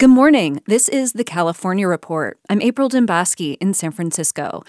Good morning. This is the California Report. I'm April Dembosky in San Francisco.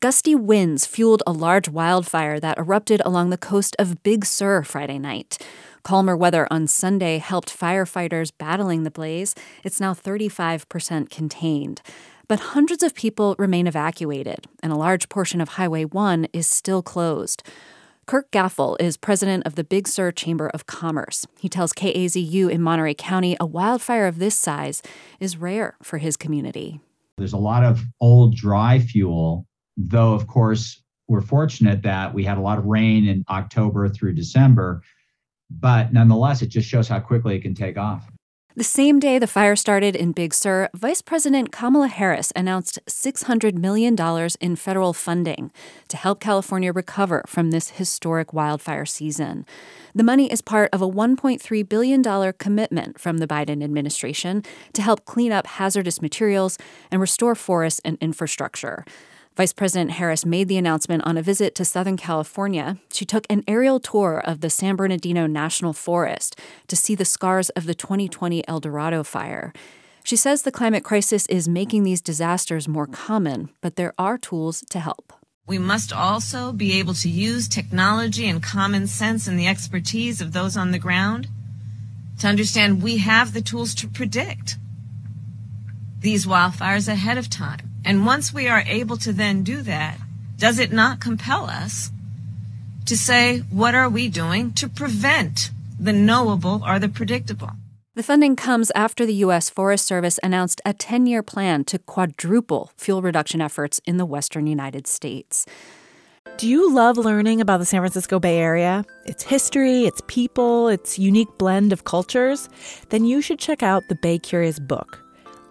Gusty winds fueled a large wildfire that erupted along the coast of Big Sur Friday night. Calmer weather on Sunday helped firefighters battling the blaze. It's now 35% contained. But hundreds of people remain evacuated, and a large portion of Highway 1 is still closed. Kirk Gafill is president of the Big Sur Chamber of Commerce. He tells KAZU in Monterey County a wildfire of this size is rare for his community. There's a lot of old dry fuel, though, of course, we're fortunate that we had a lot of rain in October through December. But nonetheless, it just shows how quickly it can take off. The same day the fire started in Big Sur, Vice President Kamala Harris announced $600 million in federal funding to help California recover from this historic wildfire season. The money is part of a $1.3 billion commitment from the Biden administration to help clean up hazardous materials and restore forests and infrastructure. Vice President Harris made the announcement on a visit to Southern California. She took an aerial tour of the San Bernardino National Forest to see the scars of the 2020 El Dorado fire. She says the climate crisis is making these disasters more common, but there are tools to help. We must also be able to use technology and common sense and the expertise of those on the ground to understand we have the tools to predict these wildfires ahead of time. And once we are able to then do that, does it not compel us to say, what are we doing to prevent the knowable or the predictable? The funding comes after the U.S. Forest Service announced a 10 year plan to quadruple fuel reduction efforts in the western United States. Do you love learning about the San Francisco Bay Area? Its history, its people, its unique blend of cultures? Then you should check out the Bay Curious book.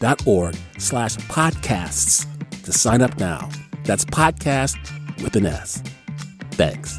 donate.kqed.org slash podcasts to sign up now. That's podcast with an S. Thanks.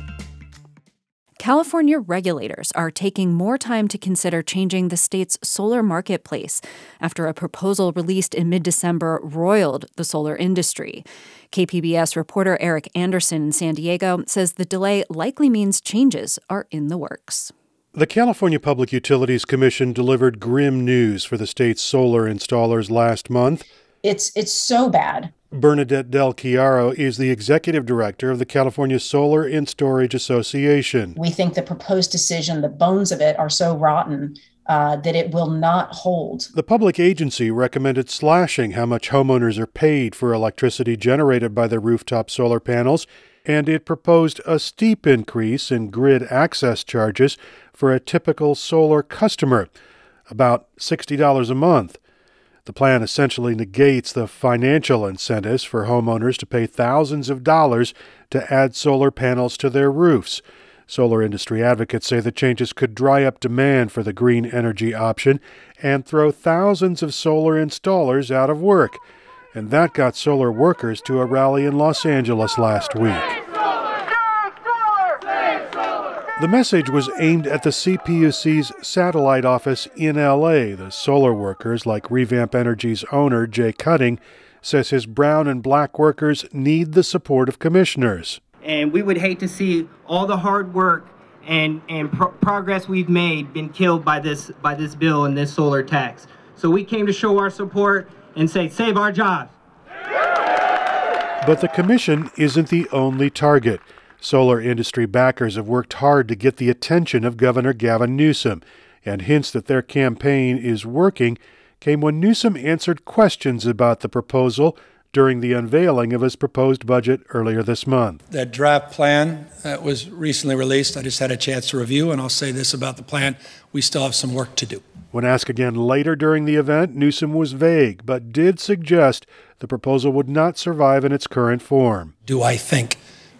California regulators are taking more time to consider changing the state's solar marketplace after a proposal released in mid December roiled the solar industry. KPBS reporter Eric Anderson in San Diego says the delay likely means changes are in the works. The California Public Utilities Commission delivered grim news for the state's solar installers last month. It's it's so bad. Bernadette Del Chiaro is the executive director of the California Solar and Storage Association. We think the proposed decision, the bones of it, are so rotten uh, that it will not hold. The public agency recommended slashing how much homeowners are paid for electricity generated by their rooftop solar panels, and it proposed a steep increase in grid access charges for a typical solar customer, about $60 a month. The plan essentially negates the financial incentives for homeowners to pay thousands of dollars to add solar panels to their roofs. Solar industry advocates say the changes could dry up demand for the green energy option and throw thousands of solar installers out of work. And that got solar workers to a rally in Los Angeles last week. The message was aimed at the CPUC's satellite office in LA. The solar workers, like Revamp Energy's owner, Jay Cutting, says his brown and black workers need the support of commissioners. And we would hate to see all the hard work and, and pro- progress we've made been killed by this, by this bill and this solar tax. So we came to show our support and say, save our jobs. But the commission isn't the only target. Solar industry backers have worked hard to get the attention of Governor Gavin Newsom, and hints that their campaign is working came when Newsom answered questions about the proposal during the unveiling of his proposed budget earlier this month. That draft plan that was recently released, I just had a chance to review, and I'll say this about the plan we still have some work to do. When asked again later during the event, Newsom was vague, but did suggest the proposal would not survive in its current form. Do I think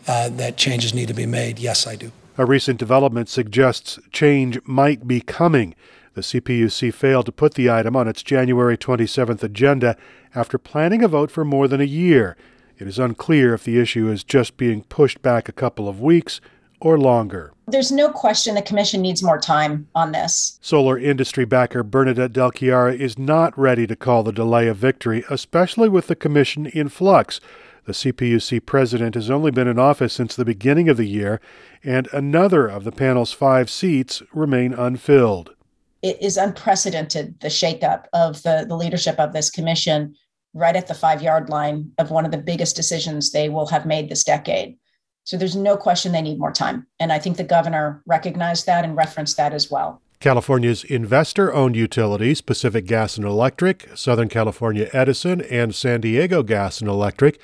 uh, that changes need to be made? Yes, I do. A recent development suggests change might be coming. The CPUC failed to put the item on its January 27th agenda after planning a vote for more than a year. It is unclear if the issue is just being pushed back a couple of weeks or longer. There's no question the commission needs more time on this. Solar industry backer Bernadette Del Chiaro is not ready to call the delay a victory, especially with the commission in flux. The CPUC president has only been in office since the beginning of the year, and another of the panel's five seats remain unfilled. It is unprecedented, the shakeup of the, the leadership of this commission right at the five yard line of one of the biggest decisions they will have made this decade. So there's no question they need more time. And I think the governor recognized that and referenced that as well. California's investor owned utilities, Pacific Gas and Electric, Southern California Edison, and San Diego Gas and Electric,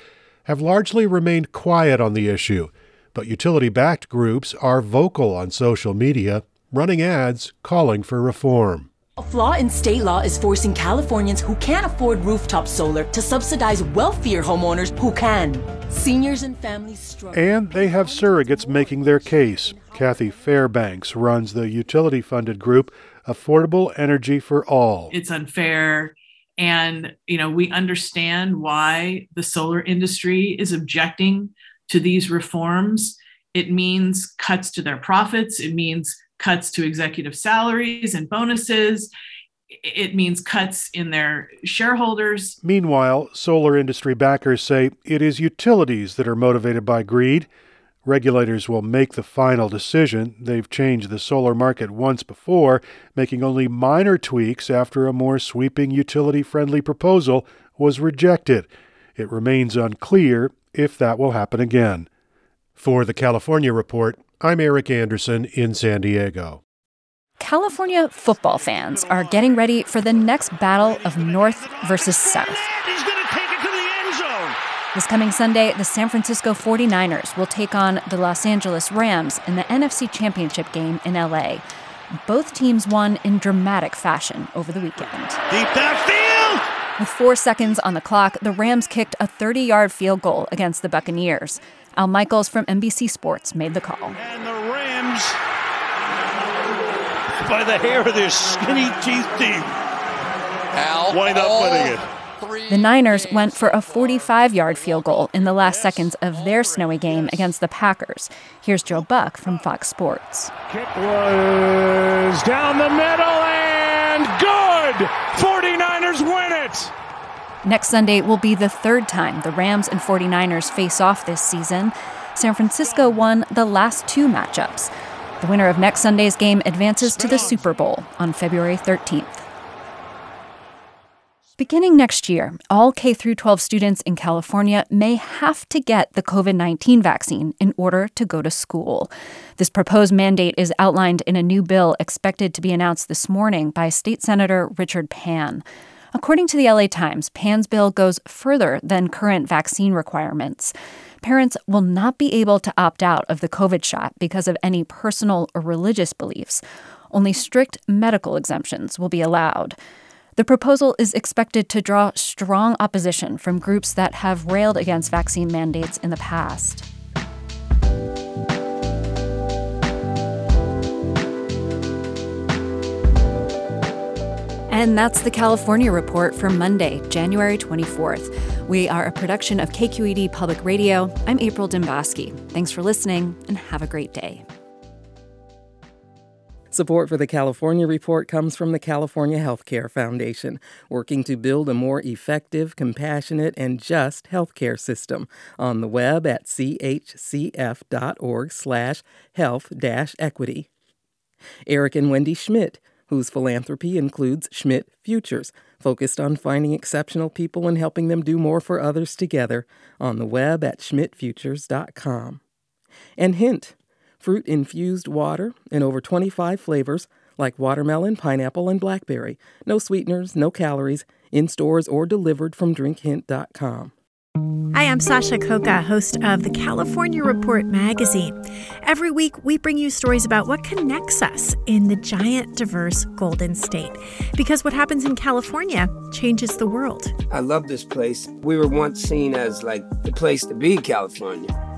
have largely remained quiet on the issue, but utility backed groups are vocal on social media, running ads calling for reform. A flaw in state law is forcing Californians who can't afford rooftop solar to subsidize wealthier homeowners who can. Seniors and families struggle. And they have surrogates making their case. Kathy Fairbanks runs the utility funded group Affordable Energy for All. It's unfair and, you know, we understand why the solar industry is objecting to these reforms. It means cuts to their profits, it means cuts to executive salaries and bonuses. It means cuts in their shareholders. Meanwhile, solar industry backers say it is utilities that are motivated by greed Regulators will make the final decision. They've changed the solar market once before, making only minor tweaks after a more sweeping utility friendly proposal was rejected. It remains unclear if that will happen again. For the California Report, I'm Eric Anderson in San Diego. California football fans are getting ready for the next battle of North versus South. This coming Sunday, the San Francisco 49ers will take on the Los Angeles Rams in the NFC Championship game in LA. Both teams won in dramatic fashion over the weekend. Deep downfield! With four seconds on the clock, the Rams kicked a 30 yard field goal against the Buccaneers. Al Michaels from NBC Sports made the call. And the Rams, by the hair of their skinny teeth deep, Al wind up winning it. The Niners went for a 45 yard field goal in the last seconds of their snowy game against the Packers. Here's Joe Buck from Fox Sports. Kick was down the middle and good! 49ers win it! Next Sunday will be the third time the Rams and 49ers face off this season. San Francisco won the last two matchups. The winner of next Sunday's game advances to the Super Bowl on February 13th. Beginning next year, all K 12 students in California may have to get the COVID 19 vaccine in order to go to school. This proposed mandate is outlined in a new bill expected to be announced this morning by State Senator Richard Pan. According to the LA Times, Pan's bill goes further than current vaccine requirements. Parents will not be able to opt out of the COVID shot because of any personal or religious beliefs. Only strict medical exemptions will be allowed. The proposal is expected to draw strong opposition from groups that have railed against vaccine mandates in the past. And that's the California Report for Monday, January 24th. We are a production of KQED Public Radio. I'm April Dembosky. Thanks for listening and have a great day. Support for the California Report comes from the California Healthcare Foundation, working to build a more effective, compassionate, and just healthcare system. On the web at chcf.org/health-equity. Eric and Wendy Schmidt, whose philanthropy includes Schmidt Futures, focused on finding exceptional people and helping them do more for others together. On the web at schmidtfutures.com. And Hint fruit infused water in over 25 flavors like watermelon, pineapple, and blackberry. No sweeteners, no calories, in stores or delivered from drinkhint.com. Hi, I'm Sasha Khokha, host of the California Report magazine. Every week, we bring you stories about what connects us in the giant, diverse Golden State. Because what happens in California changes the world. I love this place. We were once seen as like the place to be, California